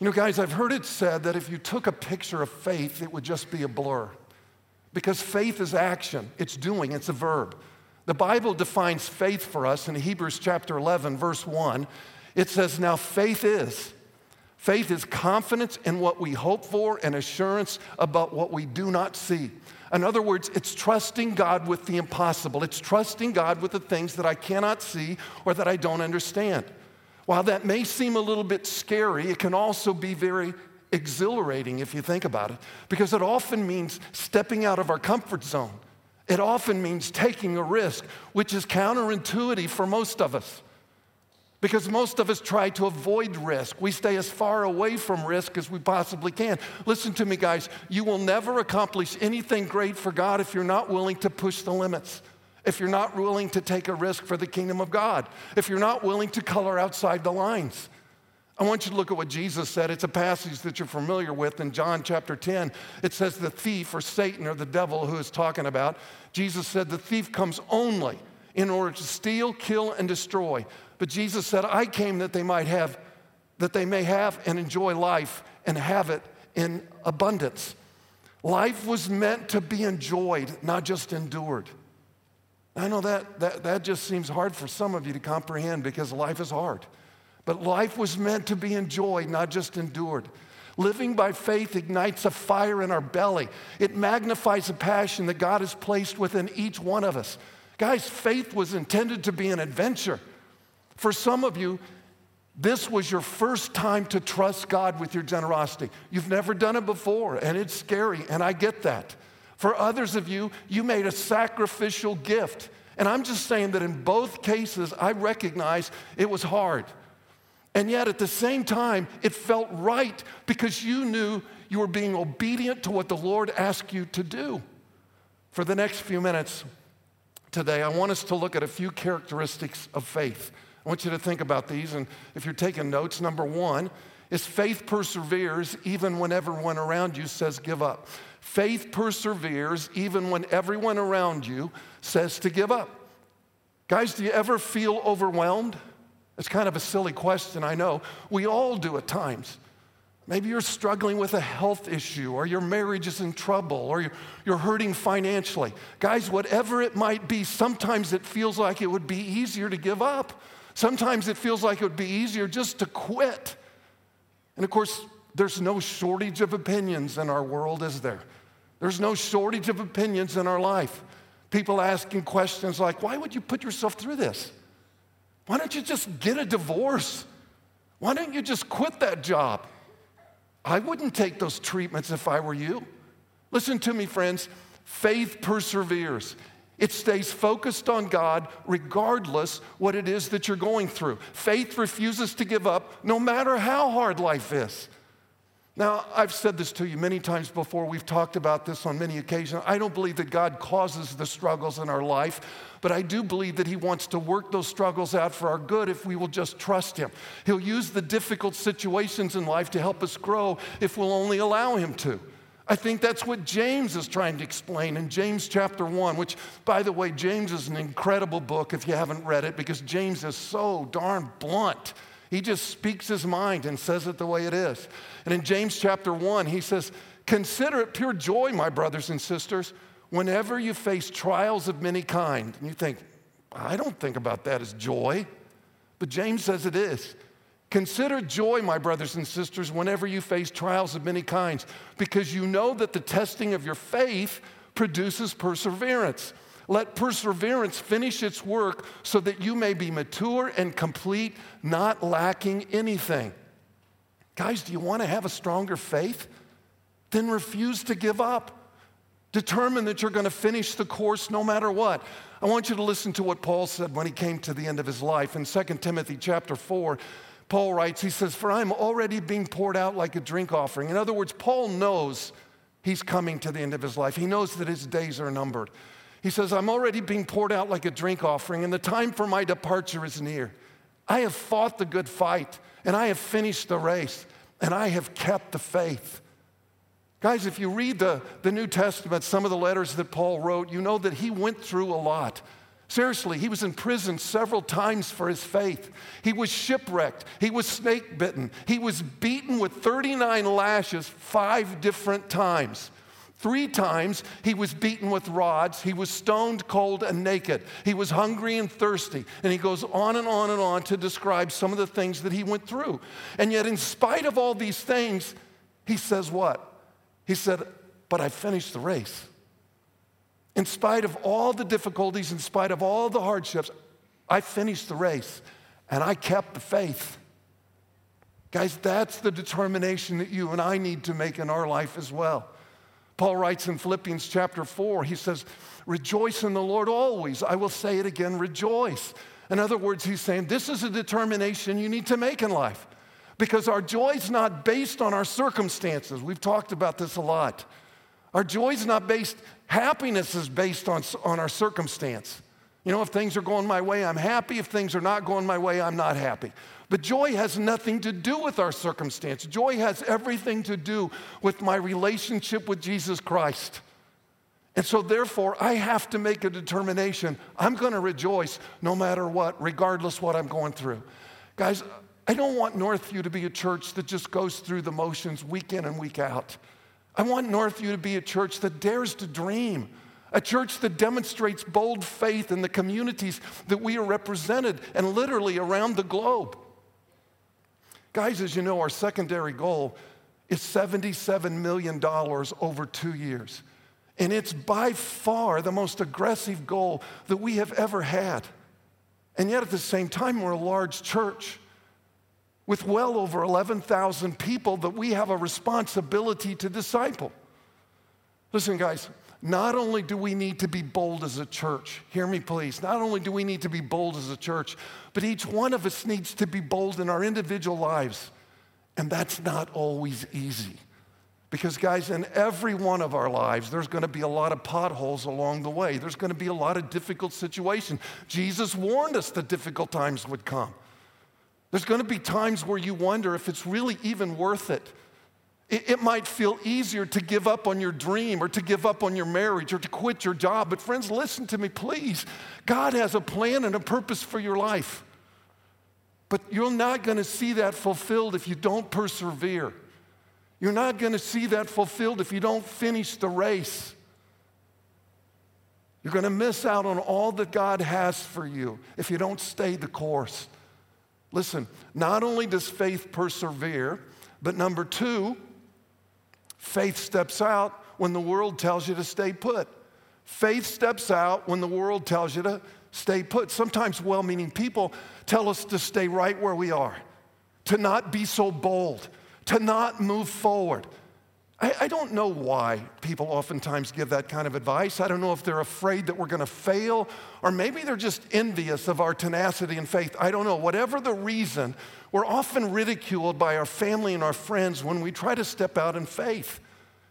You know, guys, I've heard it said that if you took a picture of faith, it would just be a blur. Because faith is action, it's doing, it's a verb. The Bible defines faith for us in Hebrews chapter 11, verse 1. It says, Now faith is. Faith is confidence in what we hope for and assurance about what we do not see. In other words, it's trusting God with the impossible. It's trusting God with the things that I cannot see or that I don't understand. While that may seem a little bit scary, it can also be very exhilarating if you think about it, because it often means stepping out of our comfort zone. It often means taking a risk, which is counterintuitive for most of us. Because most of us try to avoid risk. We stay as far away from risk as we possibly can. Listen to me, guys. You will never accomplish anything great for God if you're not willing to push the limits, if you're not willing to take a risk for the kingdom of God, if you're not willing to color outside the lines. I want you to look at what Jesus said. It's a passage that you're familiar with in John chapter 10. It says, The thief or Satan or the devil who is talking about, Jesus said, The thief comes only in order to steal, kill, and destroy. But Jesus said, I came that they might have, that they may have and enjoy life and have it in abundance. Life was meant to be enjoyed, not just endured. I know that, that, that just seems hard for some of you to comprehend because life is hard. But life was meant to be enjoyed, not just endured. Living by faith ignites a fire in our belly. It magnifies a passion that God has placed within each one of us. Guys, faith was intended to be an adventure. For some of you, this was your first time to trust God with your generosity. You've never done it before, and it's scary, and I get that. For others of you, you made a sacrificial gift. And I'm just saying that in both cases, I recognize it was hard. And yet at the same time, it felt right because you knew you were being obedient to what the Lord asked you to do. For the next few minutes today, I want us to look at a few characteristics of faith. I want you to think about these. And if you're taking notes, number one is faith perseveres even when everyone around you says give up. Faith perseveres even when everyone around you says to give up. Guys, do you ever feel overwhelmed? It's kind of a silly question, I know. We all do at times. Maybe you're struggling with a health issue, or your marriage is in trouble, or you're, you're hurting financially. Guys, whatever it might be, sometimes it feels like it would be easier to give up. Sometimes it feels like it would be easier just to quit. And of course, there's no shortage of opinions in our world, is there? There's no shortage of opinions in our life. People asking questions like, why would you put yourself through this? Why don't you just get a divorce? Why don't you just quit that job? I wouldn't take those treatments if I were you. Listen to me, friends. Faith perseveres. It stays focused on God regardless what it is that you're going through. Faith refuses to give up no matter how hard life is. Now, I've said this to you many times before. We've talked about this on many occasions. I don't believe that God causes the struggles in our life, but I do believe that He wants to work those struggles out for our good if we will just trust Him. He'll use the difficult situations in life to help us grow if we'll only allow Him to. I think that's what James is trying to explain in James chapter 1, which, by the way, James is an incredible book if you haven't read it because James is so darn blunt. He just speaks his mind and says it the way it is. And in James chapter 1, he says, Consider it pure joy, my brothers and sisters, whenever you face trials of many kind. And you think, I don't think about that as joy. But James says it is. Consider joy, my brothers and sisters, whenever you face trials of many kinds, because you know that the testing of your faith produces perseverance. Let perseverance finish its work so that you may be mature and complete, not lacking anything. Guys, do you want to have a stronger faith? Then refuse to give up. Determine that you're going to finish the course no matter what. I want you to listen to what Paul said when he came to the end of his life in 2 Timothy chapter 4. Paul writes, he says, For I'm already being poured out like a drink offering. In other words, Paul knows he's coming to the end of his life. He knows that his days are numbered. He says, I'm already being poured out like a drink offering, and the time for my departure is near. I have fought the good fight, and I have finished the race, and I have kept the faith. Guys, if you read the, the New Testament, some of the letters that Paul wrote, you know that he went through a lot. Seriously, he was in prison several times for his faith. He was shipwrecked. He was snake bitten. He was beaten with 39 lashes five different times. Three times he was beaten with rods. He was stoned, cold, and naked. He was hungry and thirsty. And he goes on and on and on to describe some of the things that he went through. And yet, in spite of all these things, he says what? He said, But I finished the race. In spite of all the difficulties, in spite of all the hardships, I finished the race and I kept the faith. Guys, that's the determination that you and I need to make in our life as well. Paul writes in Philippians chapter 4, he says, Rejoice in the Lord always. I will say it again, rejoice. In other words, he's saying this is a determination you need to make in life because our joy is not based on our circumstances. We've talked about this a lot. Our joy is not based, happiness is based on, on our circumstance. You know, if things are going my way, I'm happy. If things are not going my way, I'm not happy. But joy has nothing to do with our circumstance. Joy has everything to do with my relationship with Jesus Christ. And so, therefore, I have to make a determination. I'm going to rejoice no matter what, regardless what I'm going through. Guys, I don't want Northview to be a church that just goes through the motions week in and week out. I want Northview to be a church that dares to dream, a church that demonstrates bold faith in the communities that we are represented and literally around the globe. Guys, as you know, our secondary goal is $77 million over two years. And it's by far the most aggressive goal that we have ever had. And yet, at the same time, we're a large church with well over 11,000 people that we have a responsibility to disciple. Listen, guys, not only do we need to be bold as a church, hear me please, not only do we need to be bold as a church, but each one of us needs to be bold in our individual lives. And that's not always easy. Because, guys, in every one of our lives, there's going to be a lot of potholes along the way. There's going to be a lot of difficult situations. Jesus warned us that difficult times would come. There's going to be times where you wonder if it's really even worth it. it. It might feel easier to give up on your dream or to give up on your marriage or to quit your job. But, friends, listen to me, please. God has a plan and a purpose for your life. But you're not going to see that fulfilled if you don't persevere. You're not going to see that fulfilled if you don't finish the race. You're going to miss out on all that God has for you if you don't stay the course. Listen, not only does faith persevere, but number two, faith steps out when the world tells you to stay put. Faith steps out when the world tells you to stay put. Sometimes well meaning people tell us to stay right where we are, to not be so bold, to not move forward. I, I, don't know why people oftentimes give that kind of advice. I don't know if they're afraid that we're going to fail, or maybe they're just envious of our tenacity and faith. I don't know. Whatever the reason, we're often ridiculed by our family and our friends when we try to step out in faith.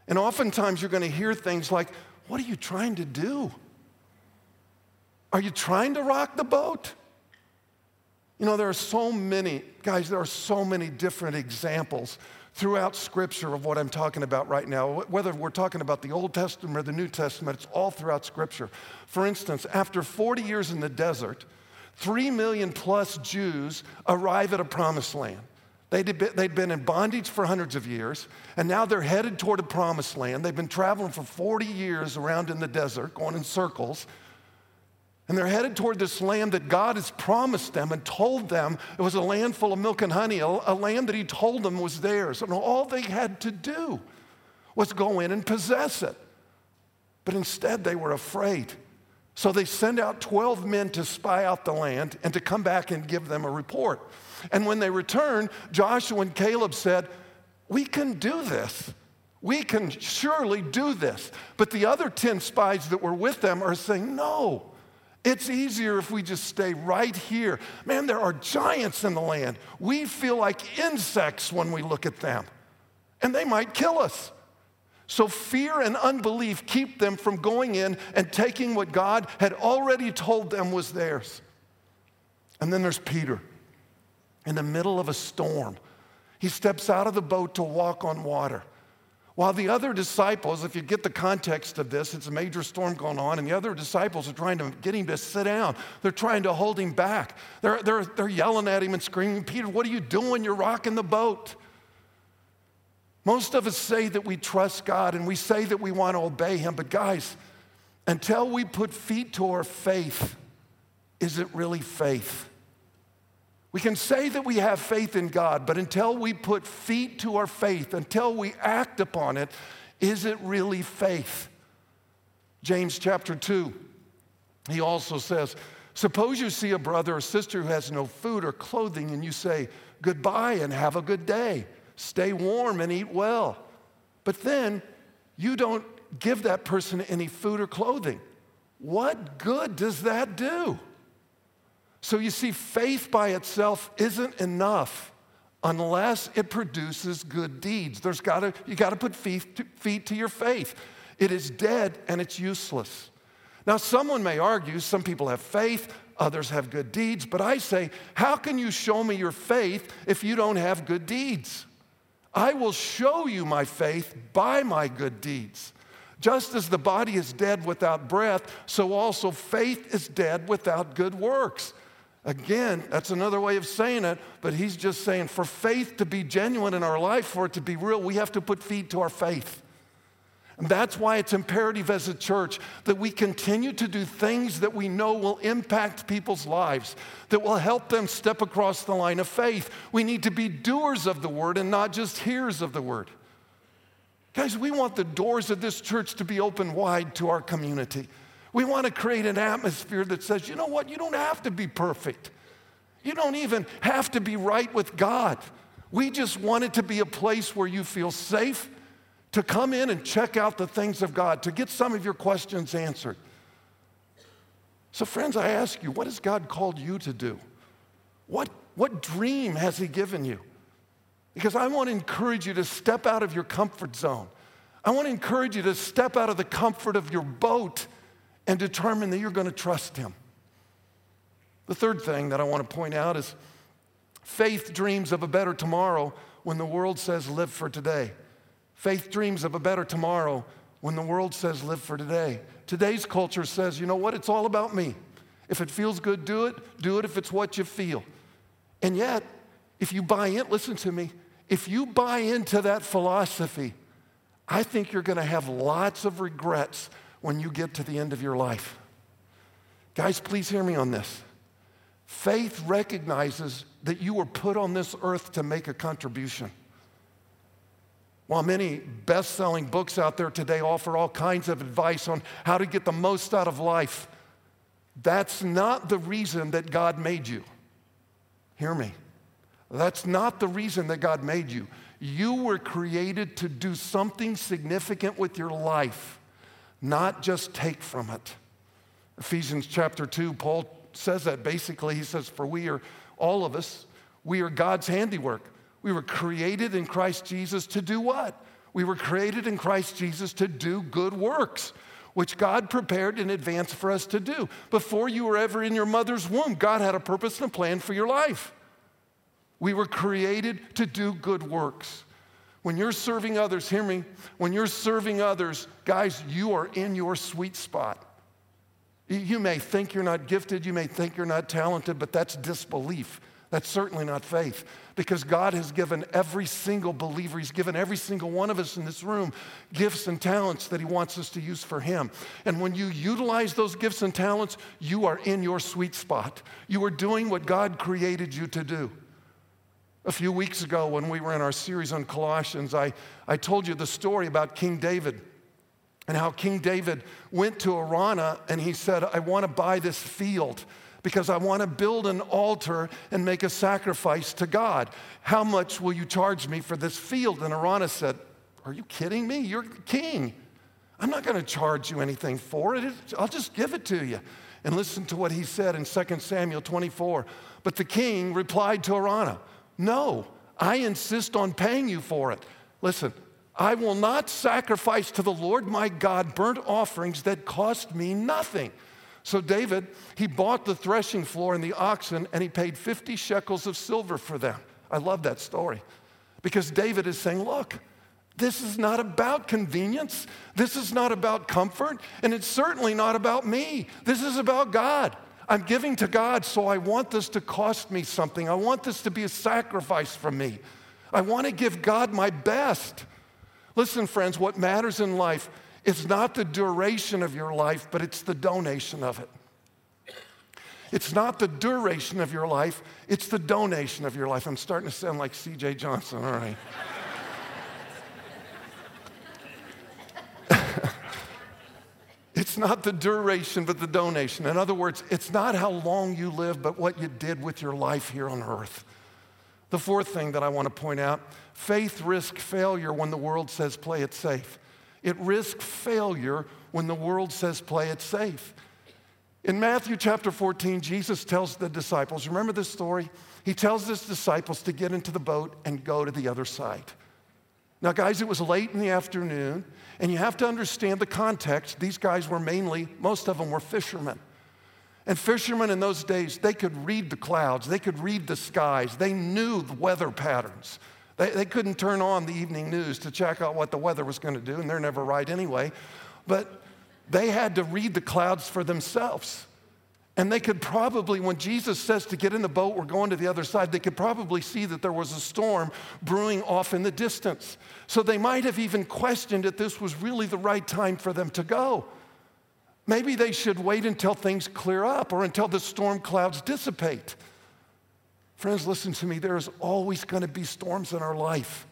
And oftentimes you're going to hear things like, What are you trying to do? Are you trying to rock the boat? You know, there are so many, guys, there are so many different examples throughout Scripture of what I'm talking about right now. Whether we're talking about the Old Testament or the New Testament, it's all throughout Scripture. For instance, after 40 years in the desert, three million plus Jews arrive at a promised land. They'd been, they'd been in bondage for hundreds of years, and now they're headed toward a promised land. They've been traveling for 40 years around in the desert, going in circles. And they're headed toward this land that God has promised them and told them it was a land full of milk and honey, a, a, land that He told them was theirs. And all they had to do was go in and possess it. But instead, they were afraid. So they send out 12 men to spy out the land and to come back and give them a report. And when they returned, Joshua and Caleb said, We can do this. We can surely do this. But the other 10 spies that were with them are saying, No. It's easier if we just stay right here. Man, there are giants in the land. We feel like insects when we look at them, and they might kill us. So, fear and unbelief keep them from going in and taking what God had already told them was theirs. And then there's Peter in the middle of a storm. He steps out of the boat to walk on water. While the other disciples, if you get the context of this, it's a major storm going on, and the other disciples are trying to get him to sit down. They're trying to hold him back. They're, they're, they're yelling at him and screaming, Peter, what are you doing? You're rocking the boat. Most of us say that we trust God and we say that we want to obey him, but guys, until we put feet to our faith, is it really faith? We can say that we have faith in God, but until we put feet to our faith, until we act upon it, is it really faith? James chapter 2, he also says, Suppose you see a brother or sister who has no food or clothing, and you say, Goodbye and have a good day. Stay warm and eat well. But then you don't give that person any food or clothing. What good does that do? So you see, faith by itself isn't enough unless it produces good deeds. There's gotta, you got to put feet to, feet to your faith. It is dead and it's useless. Now, someone may argue, some people have faith, others have good deeds, but I say, how can you show me your faith if you don't have good deeds? I will show you my faith by my good deeds. Just as the body is dead without breath, so also faith is dead without good works. Again, that's another way of saying it, but he's just saying for faith to be genuine in our life, for it to be real, we have to put feet to our faith. And that's why it's imperative as a church that we continue to do things that we know will impact people's lives, that will help them step across the line of faith. We need to be doers of the word and not just hearers of the word. Guys, we want the doors of this church to be open wide to our community. We want to create an atmosphere that says, you know what, you don't have to be perfect. You don't even have to be right with God. We just want it to be a place where you feel safe to come in and check out the things of God, to get some of your questions answered. So, friends, I ask you, what has God called you to do? What, what dream has He given you? Because I want to encourage you to step out of your comfort zone. I want to encourage you to step out of the comfort of your boat and determine that you're going to trust Him. The third thing that I want to point out is faith dreams of a better tomorrow when the world says live for today. Faith dreams of a better tomorrow when the world says live for today. Today's culture says, you know what, it's all about me. If it feels good, do it. Do it if it's what you feel. And yet, if you buy in, listen to me, if you buy into that philosophy, I think you're going to have lots of regrets when you get to the end of your life. Guys, please hear me on this. Faith recognizes that you were put on this earth to make a contribution. While many best selling books out there today offer all kinds of advice on how to get the most out of life, that's not the reason that God made you. Hear me. That's not the reason that God made you. You were created to do something significant with your life not just take from it. Ephesians chapter 2, Paul says that basically. He says, For we are, all of us, we are God's handiwork. We were created in Christ Jesus to do what? We were created in Christ Jesus to do good works, which God prepared in advance for us to do. Before you were ever in your mother's womb, God had a purpose and a plan for your life. We were created to do good works. When you're serving others, hear me, when you're serving others, guys, you are in your sweet spot. You may think you're not gifted, you may think you're not talented, but that's disbelief. That's certainly not faith because God has given every single believer, He's given every single one of us in this room gifts and talents that He wants us to use for Him. And when you utilize those gifts and talents, you are in your sweet spot. You are doing what God created you to do. A few weeks ago, when we were in our series on Colossians, I, I told you the story about King David and how King David went to Araunah and he said, I want to buy this field because I want to build an altar and make a sacrifice to God. How much will you charge me for this field? And Araunah said, Are you kidding me? You're king. I'm not going to charge you anything for it. I'll just give it to you. And listen to what he said in 2 Samuel 24. But the king replied to Araunah, no, I insist on paying you for it. Listen, I will not sacrifice to the Lord my God burnt offerings that cost me nothing. So David, he bought the threshing floor and the oxen and he paid 50 shekels of silver for them. I love that story because David is saying, look, This is not about convenience. This is not about comfort. And it's certainly not about me. This is about God. I'm giving to God, so I want this to cost me something. I want this to be a sacrifice from me. I want to give God my best. Listen, friends, what matters in life is not the duration of your life, but it's the donation of it. It's not the duration of your life, it's the donation of your life. I'm starting to sound like CJ Johnson, all right. It's not the duration, but the donation. In other words, it's not how long you live, but what you did with your life here on earth. The fourth thing that I want to point out faith risks failure when the world says play it safe. It risks failure when the world says play it safe. In Matthew chapter 14, Jesus tells the disciples, remember this story? He tells his disciples to get into the boat and go to the other side. Now, guys, it was late in the afternoon, and you have to understand the context. These guys were mainly, most of them were fishermen. And fishermen in those days, they could read the clouds, they could read the skies, they knew the weather patterns. They, they couldn't turn on the evening news to check out what the weather was going to do, and they're never right anyway. But they had to read the clouds for themselves. And they could probably, when Jesus says to get in the boat, we're going to the other side, they could probably see that there was a storm brewing off in the distance. So they might have even questioned if this was really the right time for them to go. Maybe they should wait until things clear up or until the storm clouds dissipate. Friends, listen to me. There's always going to be storms in our life.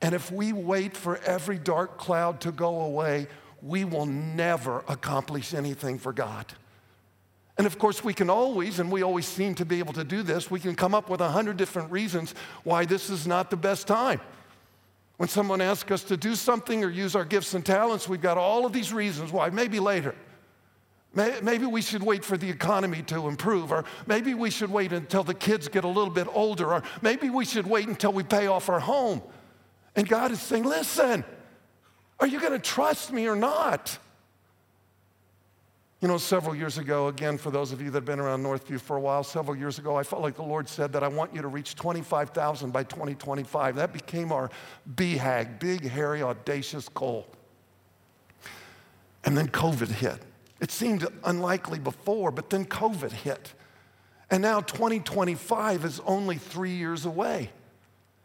And if we wait for every dark cloud to go away, we will never accomplish anything for God. And of course, we can always, and we always seem to be able to do this, we can come up with a hundred different reasons why this is not the best time. When someone asks us to do something or use our gifts and talents, we've got all of these reasons why. Maybe later. Maybe we should wait for the economy to improve, or maybe we should wait until the kids get a little bit older, or maybe we should wait until we pay off our home. And God is saying, listen, are you going to trust me or not? You know, several years ago, again, for those of you that have been around Northview for a while, several years ago, I felt like the Lord said that I want you to reach 25,000 by 2025. That became our BHAG, big, hairy, audacious goal. And then COVID hit. It seemed unlikely before, but then COVID hit. And now 2025 is only three years away.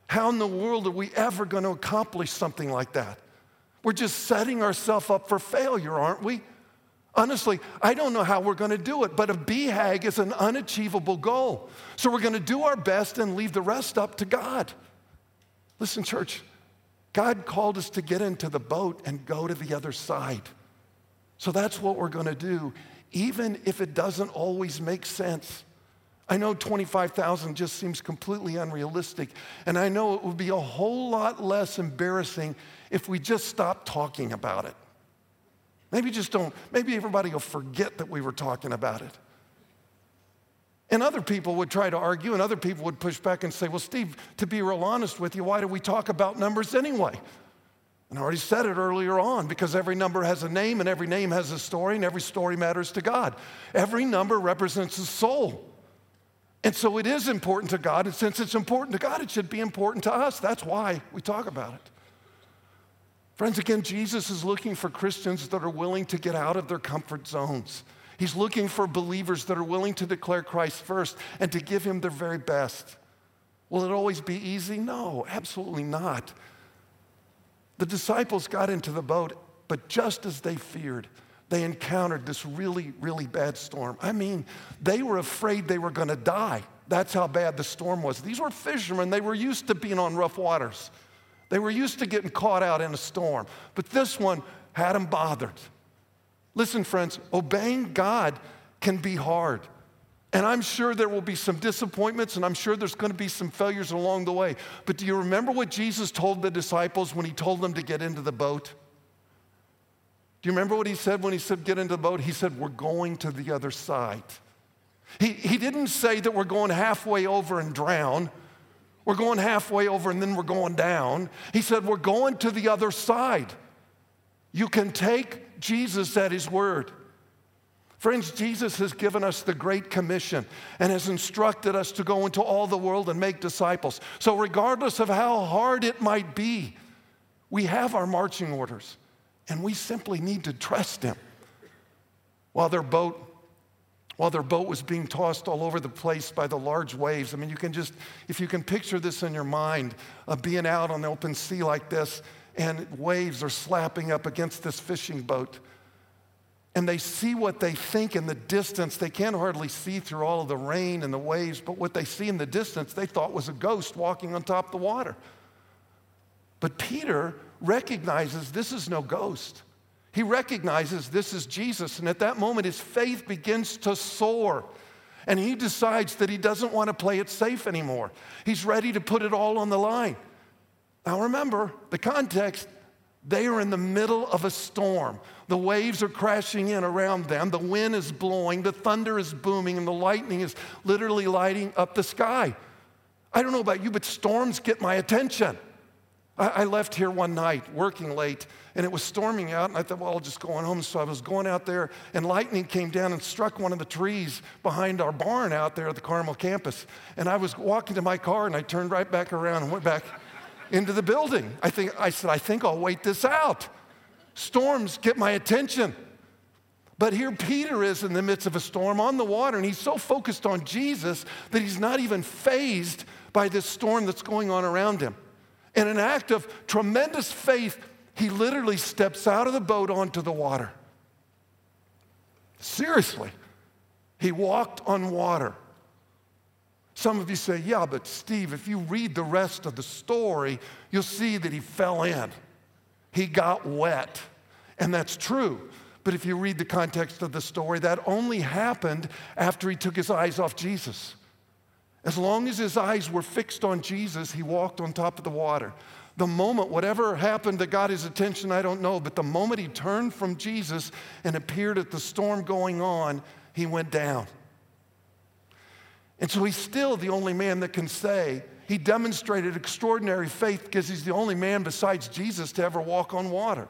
How in the world are we ever going to accomplish something like that? We're just setting ourselves up for failure, aren't we? Honestly, I don't know how we're going to do it, but a BHAG is an unachievable goal. So we're going to do our best and leave the rest up to God. Listen, church, God called us to get into the boat and go to the other side. So that's what we're going to do, even if it doesn't always make sense. I know 25,000 just seems completely unrealistic, and I know it would be a whole lot less embarrassing if we just stopped talking about it. Maybe just don't, maybe everybody will forget that we were talking about it. And other people would try to argue, and other people would push back and say, Well, Steve, to be real honest with you, why do we talk about numbers anyway? And I already said it earlier on because every number has a name, and every name has a story, and every story matters to God. Every number represents a soul. And so it is important to God, and since it's important to God, it should be important to us. That's why we talk about it. Friends, again, Jesus is looking for Christians that are willing to get out of their comfort zones. He's looking for believers that are willing to declare Christ first and to give him their very best. Will it always be easy? No, absolutely not. The disciples got into the boat, but just as they feared, they encountered this really, really bad storm. I mean, they were afraid they were going to die. That's how bad the storm was. These were fishermen, they were used to being on rough waters. They were used to getting caught out in a storm, but this one had them bothered. Listen, friends, obeying God can be hard. And I'm sure there will be some disappointments, and I'm sure there's going to be some failures along the way. But do you remember what Jesus told the disciples when he told them to get into the boat? Do you remember what he said when he said, Get into the boat? He said, We're going to the other side. He, he didn't say that we're going halfway over and drown. We're going halfway over and then we're going down. He said, We're going to the other side. You can take Jesus at his word. Friends, Jesus has given us the Great Commission and has instructed us to go into all the world and make disciples. So, regardless of how hard it might be, We have our marching orders, and we simply need to trust Him. While their boat while their boat was being tossed all over the place by the large waves. I mean, you can just, if you can picture this in your mind, of being out on the open sea like this, and waves are slapping up against this fishing boat. And they see what they think in the distance. They can't hardly see through all of the rain and the waves, but what they see in the distance, they thought was a ghost walking on top of the water. But Peter recognizes this is no ghost. He recognizes this is Jesus, and at that moment, his faith begins to soar. And he decides that he doesn't want to play it safe anymore. He's ready to put it all on the line. Now, remember the context they are in the middle of a storm. The waves are crashing in around them, the wind is blowing, the thunder is booming, and the lightning is literally lighting up the sky. I don't know about you, but storms get my attention. I, left here one night working late and it was storming out and I thought, well, I'll just go on home. So I was going out there and lightning came down and struck one of the trees behind our barn out there at the Carmel campus. And I was walking to my car and I turned right back around and went back into the building. I think I said, I think I'll wait this out. Storms get my attention. But here Peter is in the midst of a storm on the water, and he's so focused on Jesus that he's not even fazed by this storm that's going on around him. In an act of tremendous faith, he literally steps out of the boat onto the water. Seriously, he walked on water. Some of you say, yeah, but Steve, if you read the rest of the story, you'll see that he fell in. He got wet. And that's true. But if you read the context of the story, that only happened after he took his eyes off Jesus. As long as his eyes were fixed on Jesus, he walked on top of the water. The moment, whatever happened that got his attention, I don't know, but the moment he turned from Jesus and appeared at the storm going on, he went down. And so he's still the only man that can say he demonstrated extraordinary faith because he's the only man besides Jesus to ever walk on water.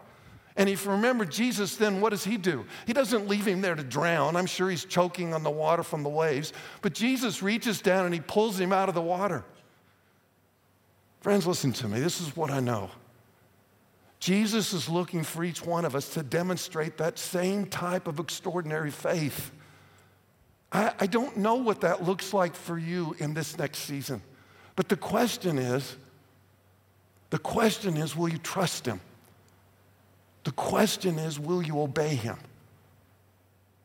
And if you remember Jesus, then what does he do? He doesn't leave him there to drown. I'm sure he's choking on the water from the waves. But Jesus reaches down and he pulls him out of the water. Friends, listen to me. This is what I know. Jesus is looking for each one of us to demonstrate that same type of extraordinary faith. I, I don't know what that looks like for you in this next season. But the question is, the question is, will you trust him? The question is, will you obey him?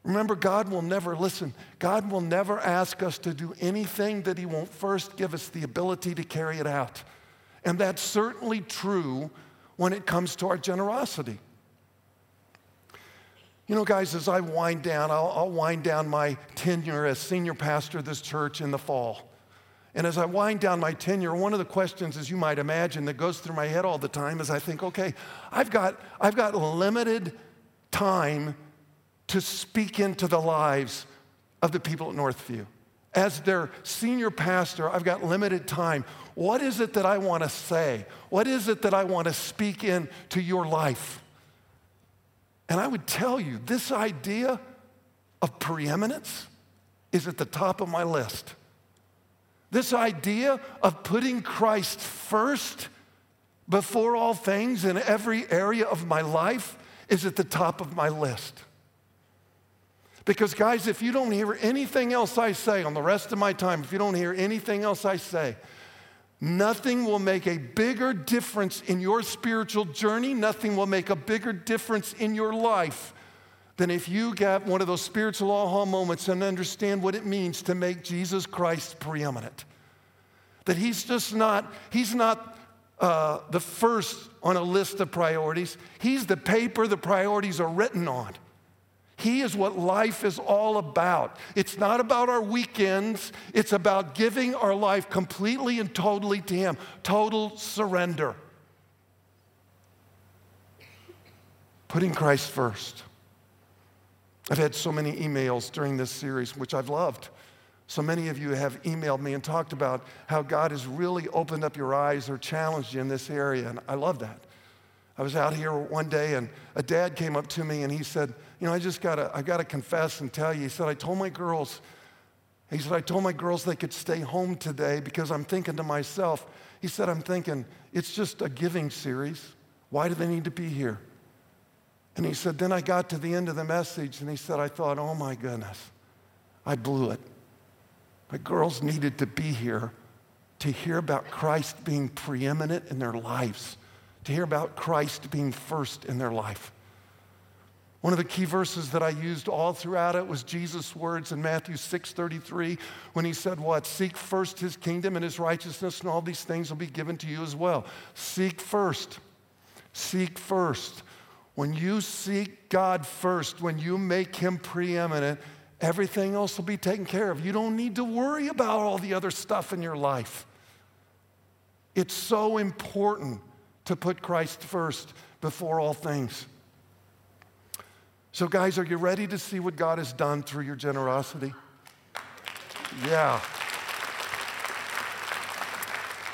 Remember, God will never listen. God will never ask us to do anything that he won't first give us the ability to carry it out. And that's certainly true when it comes to our generosity. You know, guys, as I wind down, I'll, I'll, wind down my tenure as senior pastor of this church in the fall. And as I wind down my tenure, one of the questions, as you might imagine, that goes through my head all the time is I think, okay, I've got, I've got limited time to speak into the lives of the people at Northview. As their senior pastor, I've got limited time. What is it that I want to say? What is it that I want to speak into your life? And I would tell you, this idea of preeminence is at the top of my list. This idea of putting Christ first before all things in every area of my life is at the top of my list. Because, guys, if you don't hear anything else I say on the rest of my time, if you don't hear anything else I say, nothing will make a bigger difference in your spiritual journey, nothing will make a bigger difference in your life than if you get one of those spiritual aha moments and understand what it means to make Jesus Christ preeminent. That he's just not, he's not uh, the first on a list of priorities. He's the paper the priorities are written on. He is what life is all about. It's not about our weekends, it's about giving our life completely and totally to Him, total surrender. Putting Christ first. I've had so many emails during this series, which I've loved. So many of you have emailed me and talked about how God has really opened up your eyes or challenged you in this area, and I love that. I was out here one day, and a dad came up to me and he said, You know, I just gotta, I gotta confess and tell you. He said, I told my girls, he said, I told my girls they could stay home today because I'm thinking to myself, he said, I'm thinking, it's just a giving series. Why do they need to be here? And he said, Then I got to the end of the message and he said, I thought, oh my goodness, I blew it. My girls needed to be here to hear about Christ being preeminent in their lives, to hear about Christ being first in their life. One of the key verses that I used all throughout it was Jesus' words in Matthew 6:33 when he said, "What? Seek first his kingdom and his righteousness, and all these things will be given to you as well." Seek first. Seek first. When you seek God first, when you make him preeminent, everything else will be taken care of. You don't need to worry about all the other stuff in your life. It's so important to put Christ first before all things. So, guys, are you ready to see what God has done through your generosity? Yeah.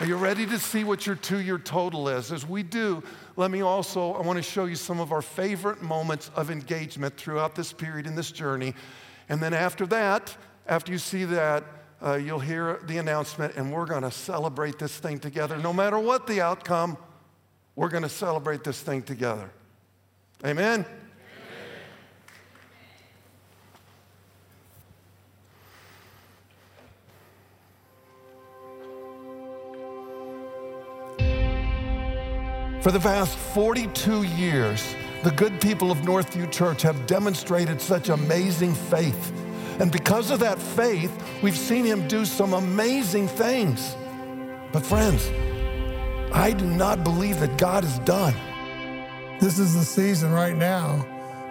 Are you ready to see what your two year total is? As we do, let me also, I want to show you some of our favorite moments of engagement throughout this period in this journey. And then after that, after you see that, uh, you'll hear the announcement, and we're going to celebrate this thing together. No matter what the outcome, we're going to celebrate this thing together. Amen? For the past 42 years, the good people of Northview Church have demonstrated such amazing faith. And because of that faith, we've seen him do some amazing things. But, friends, I do not believe that God is done. This is the season right now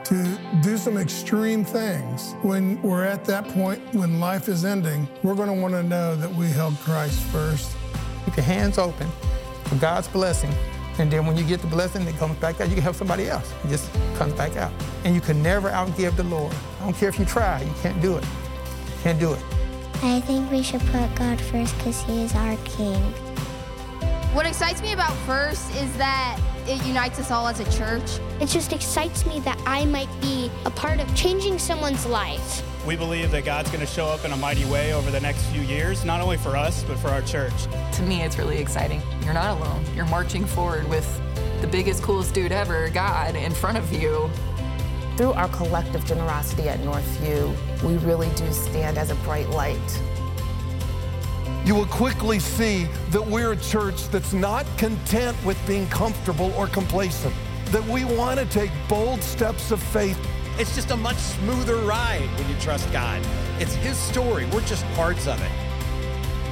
to do some extreme things. When we're at that point when life is ending, we're going to want to know that we held Christ first. Keep your hands open for God's blessing and then when you get the blessing, it comes back out. You can help somebody else. It just comes back out. And you can never outgive the Lord. I don't care if you try, you can't do it. You can't do it. I think we should put God first because He is our King. What excites me about First is that it unites us all as a church. It just excites me that I might be a part of changing someone's life. We believe that God's going to show up in a mighty way over the next few years, not only for us, but for our church. To me, it's really exciting. You're not alone. You're marching forward with the biggest, coolest dude ever, God, in front of you. Through our collective generosity at Northview, we really do stand as a bright light. You will quickly see that we're a church that's not content with being comfortable or complacent, that we want to take bold steps of faith it's just a much smoother ride when you trust God. It's His story, we're just parts of it.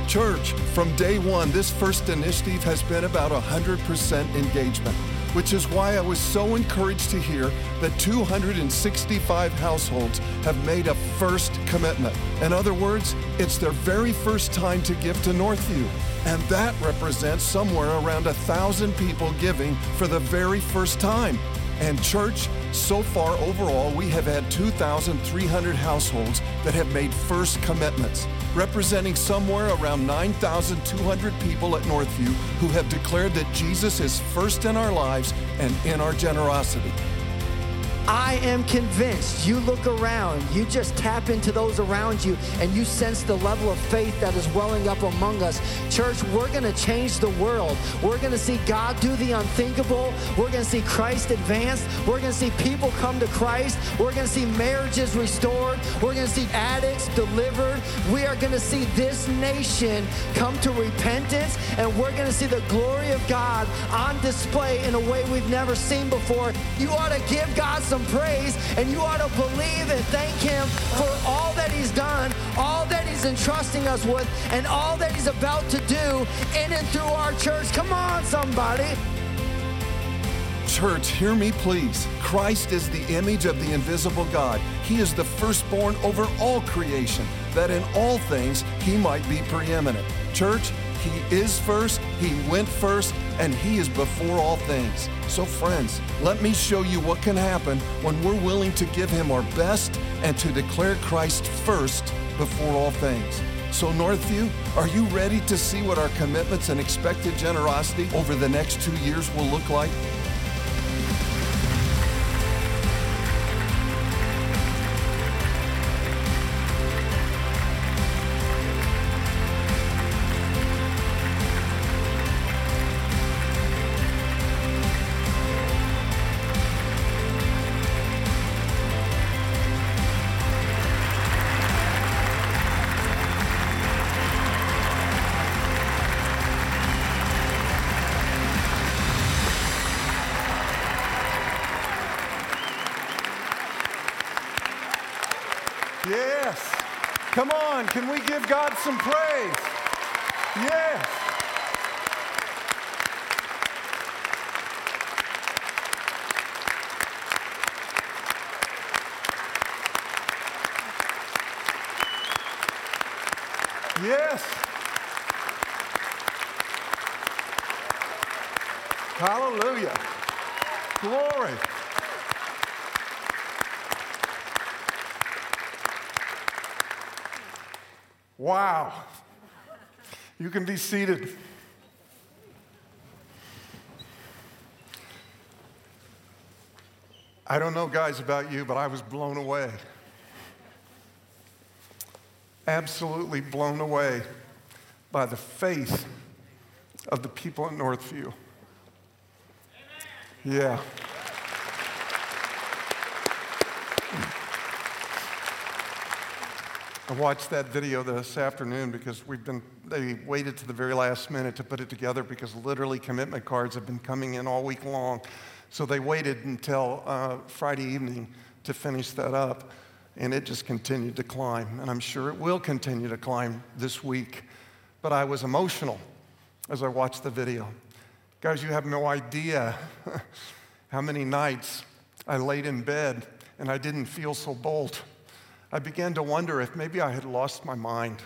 Church, from day one, this first initiative has been about 100% engagement, which is why I was so encouraged to hear that 265 households have made a first commitment. In other words, it's their very first time to give to Northview. And that represents somewhere around a thousand people giving for the very first time. And church, so far overall, we have had 2,300 households that have made first commitments, representing somewhere around 9,200 people at Northview who have declared that Jesus is first in our lives and in our generosity. I am convinced you look around, you just tap into those around you, and you sense the level of faith that is welling up among us. Church, we're going to change the world. We're going to see God do the unthinkable. We're going to see Christ advance. We're going to see people come to Christ. We're going to see marriages restored. We're going to see addicts delivered. We are going to see this nation come to repentance, and we're going to see the glory of God on display in a way we've never seen before. You ought to give God some praise, and you ought to believe and thank Him for all that He's done, all that He's entrusting us with, and all that He's about to do in and through our church. Come on, somebody. Church, hear me please. Christ is the image of the invisible God. He is the firstborn over all creation, that in all things he might be preeminent. Church, he is first, He went first, and He is before all things. So, friends, let me show you what can happen when we're willing to give Him our best and to declare Christ first before all things. So, Northview, are you ready to see what our commitments and expected generosity over the next two years will look like? Can we give God some praise? Yes. Hallelujah. Glory. Wow. You can be seated. I don't know, guys, about you, but I was blown away. Absolutely blown away by the faith of the people at Northview. Yeah. I watched that video this afternoon because we've been, they waited to the very last minute to put it together because literally commitment cards have been coming in all week long. So they waited until uh, Friday evening to finish that up, and it just continued to climb. And I'm sure it will continue to climb this week. But I was emotional as I watched the video. Guys, you have no idea how many nights I laid in bed and I didn't feel so bold. I began to wonder if maybe I had lost my mind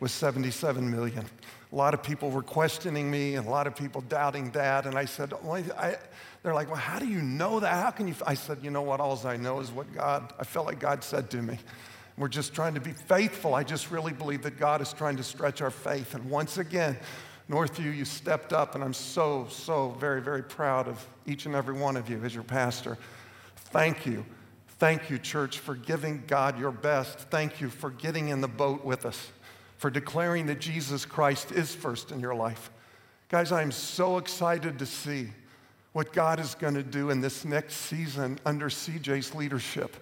with 77 million. A lot of people were questioning me and a lot of people doubting that. And I said, I, they're like, well, how do you know that? How can you? I said, you know what? All I know is what God, I felt like God said to me. We're just trying to be faithful. I just really believe that God is trying to stretch our faith. And once again, Northview, you stepped up, and I'm so, so very, very proud of each and every one of you as your pastor. Thank you Thank you, church, for giving God your best. Thank you for getting in the boat with us, for declaring that Jesus Christ is first in your life. Guys, I'm so excited to see what God is going to do in this next season under CJ's leadership.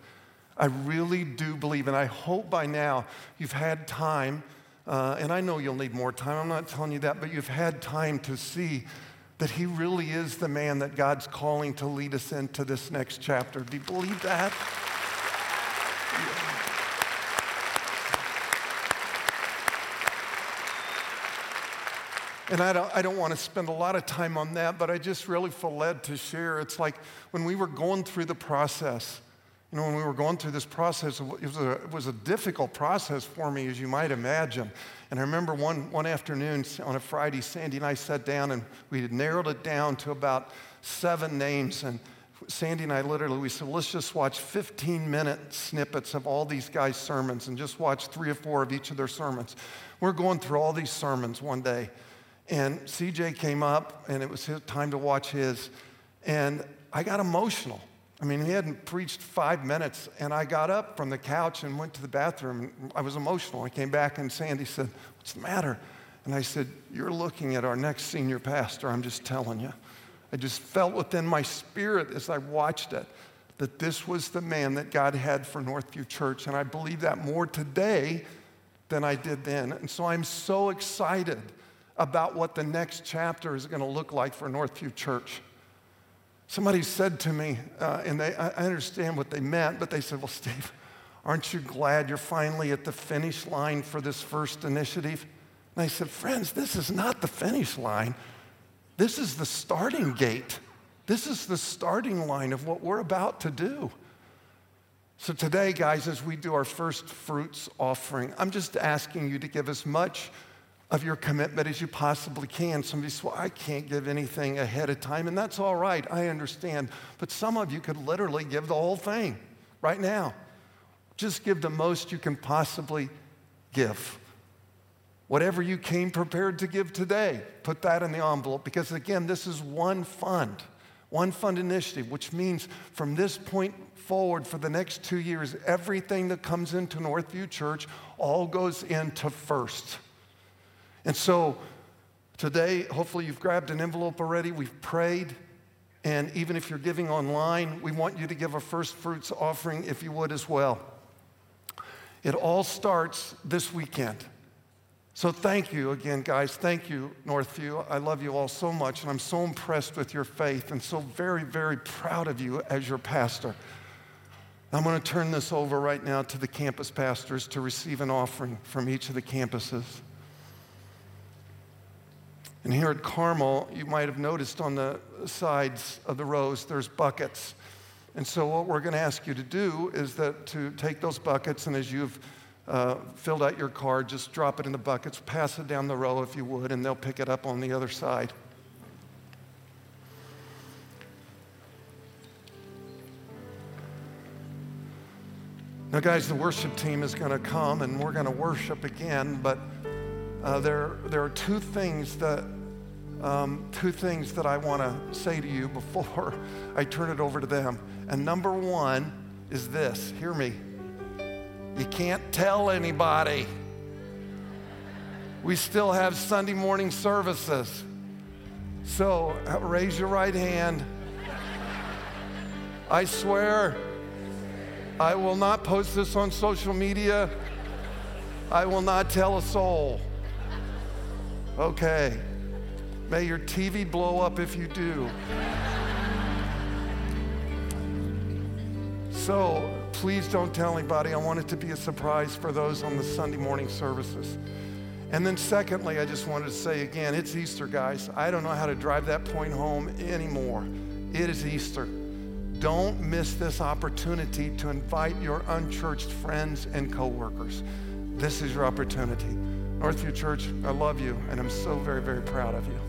I really do believe, and I hope by now you've had time, uh, and I know you'll need more time, I'm not telling you that, but you've had time to see that he really is the man that God's calling to lead us into this next chapter. Do you believe that? And I don't, I don't want to spend a lot of time on that, but I just really feel led to share. It's like when we were going through the process, you know, when we were going through this process, it was, a, it was a difficult process for me, as you might imagine. And I remember one, one afternoon on a Friday, Sandy and I sat down and we had narrowed it down to about seven names. And Sandy and I literally, we said, let's just watch 15 minute snippets of all these guys' sermons and just watch three or four of each of their sermons. We're going through all these sermons one day. And CJ came up and it was time to watch his. And I got emotional. I mean, he hadn't preached five minutes, and I got up from the couch and went to the bathroom. I was emotional. I came back, and Sandy said, What's the matter? And I said, You're looking at our next senior pastor. I'm just telling you. I just felt within my spirit as I watched it that this was the man that God had for Northview Church. And I believe that more today than I did then. And so I'm so excited about what the next chapter is going to look like for Northview Church. Somebody said to me, uh, and they, I understand what they meant, but they said, Well, Steve, aren't you glad you're finally at the finish line for this first initiative? And I said, Friends, this is not the finish line. This is the starting gate. This is the starting line of what we're about to do. So, today, guys, as we do our first fruits offering, I'm just asking you to give as much of your commitment as you possibly can. Somebody says, Well, I can't give anything ahead of time, and that's all right. I understand. But some of you could literally give the whole thing right now. Just give the most you can possibly give. Whatever you came prepared to give today, put that in the envelope because, again, this is one fund, one fund initiative, which means from this point forward for the next two years, everything that comes into Northview Church all goes into first. And so today, hopefully, you've grabbed an envelope already. We've prayed. And even if you're giving online, we want you to give a first fruits offering if you would as well. It all starts this weekend. So thank you again, guys. Thank you, Northview. I love you all so much, and I'm so impressed with your faith and so very, very proud of you as your pastor. I'm going to turn this over right now to the campus pastors to receive an offering from each of the campuses. And here at Carmel, you might have noticed on the sides of the rows, there's buckets. And so, what we're going to ask you to do is that to take those buckets, and as you've uh, filled out your card, just drop it in the buckets, pass it down the row if you would, and they'll pick it up on the other side. Now, guys, the worship team is going to come and we're going to worship again, but uh, there, there are two things that um, two things that I want to say to you before I turn it over to them. And number one is this hear me. You can't tell anybody. We still have Sunday morning services. So uh, raise your right hand. I swear I will not post this on social media. I will not tell a soul. Okay. May your TV blow up if you do. So please don't tell anybody. I want it to be a surprise for those on the Sunday morning services. And then, secondly, I just wanted to say again it's Easter, guys. I don't know how to drive that point home anymore. It is Easter. Don't miss this opportunity to invite your unchurched friends and coworkers. This is your opportunity. Northview Church, I love you, and I'm so very, very proud of you.